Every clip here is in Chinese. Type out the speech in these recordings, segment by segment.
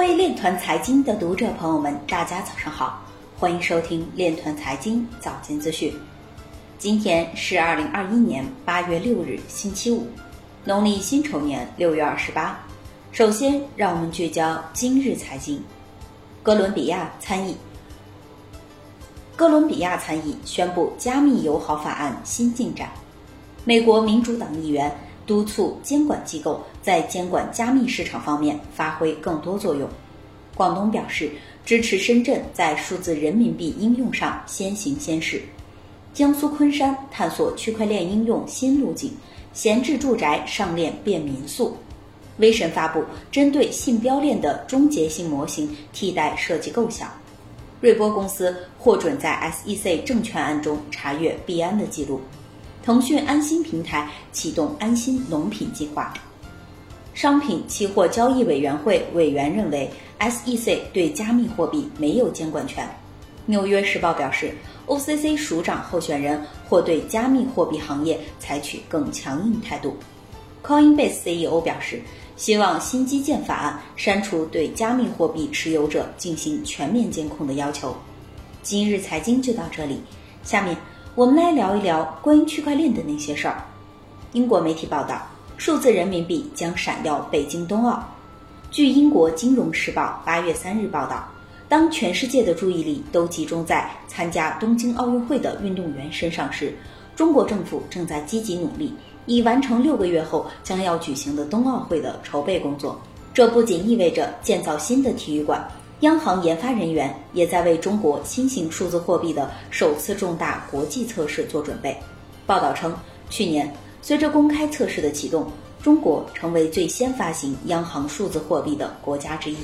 位链团财经的读者朋友们，大家早上好，欢迎收听链团财经早间资讯。今天是二零二一年八月六日，星期五，农历辛丑年六月二十八。首先，让我们聚焦今日财经。哥伦比亚参议，哥伦比亚参议宣布加密友好法案新进展。美国民主党议员。督促监管机构在监管加密市场方面发挥更多作用。广东表示支持深圳在数字人民币应用上先行先试。江苏昆山探索区块链应用新路径，闲置住宅上链变民宿。威神发布针对信标链的终结性模型替代设计构想。瑞波公司获准在 SEC 证券案中查阅币安的记录。腾讯安心平台启动安心农品计划。商品期货交易委员会委员认为，SEC 对加密货币没有监管权。纽约时报表示，OCC 署长候选人或对加密货币行业采取更强硬态度。Coinbase CEO 表示，希望新基建法案删除对加密货币持有者进行全面监控的要求。今日财经就到这里，下面。我们来聊一聊关于区块链的那些事儿。英国媒体报道，数字人民币将闪耀北京冬奥。据英国金融时报八月三日报道，当全世界的注意力都集中在参加东京奥运会的运动员身上时，中国政府正在积极努力，以完成六个月后将要举行的冬奥会的筹备工作。这不仅意味着建造新的体育馆。央行研发人员也在为中国新型数字货币的首次重大国际测试做准备。报道称，去年随着公开测试的启动，中国成为最先发行央行数字货币的国家之一。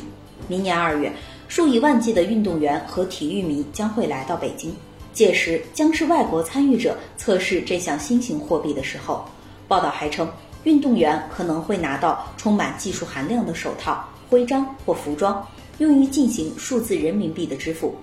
明年二月，数以万计的运动员和体育迷将会来到北京，届时将是外国参与者测试这项新型货币的时候。报道还称，运动员可能会拿到充满技术含量的手套、徽章或服装。用于进行数字人民币的支付，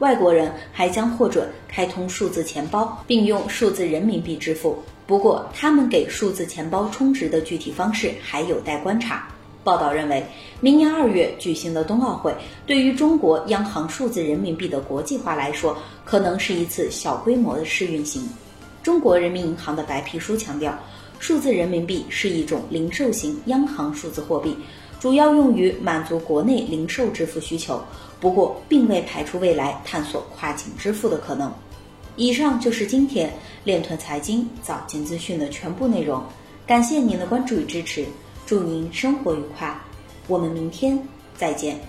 外国人还将获准开通数字钱包，并用数字人民币支付。不过，他们给数字钱包充值的具体方式还有待观察。报道认为，明年二月举行的冬奥会对于中国央行数字人民币的国际化来说，可能是一次小规模的试运行。中国人民银行的白皮书强调，数字人民币是一种零售型央行数字货币。主要用于满足国内零售支付需求，不过并未排除未来探索跨境支付的可能。以上就是今天链团财经早间资讯的全部内容，感谢您的关注与支持，祝您生活愉快，我们明天再见。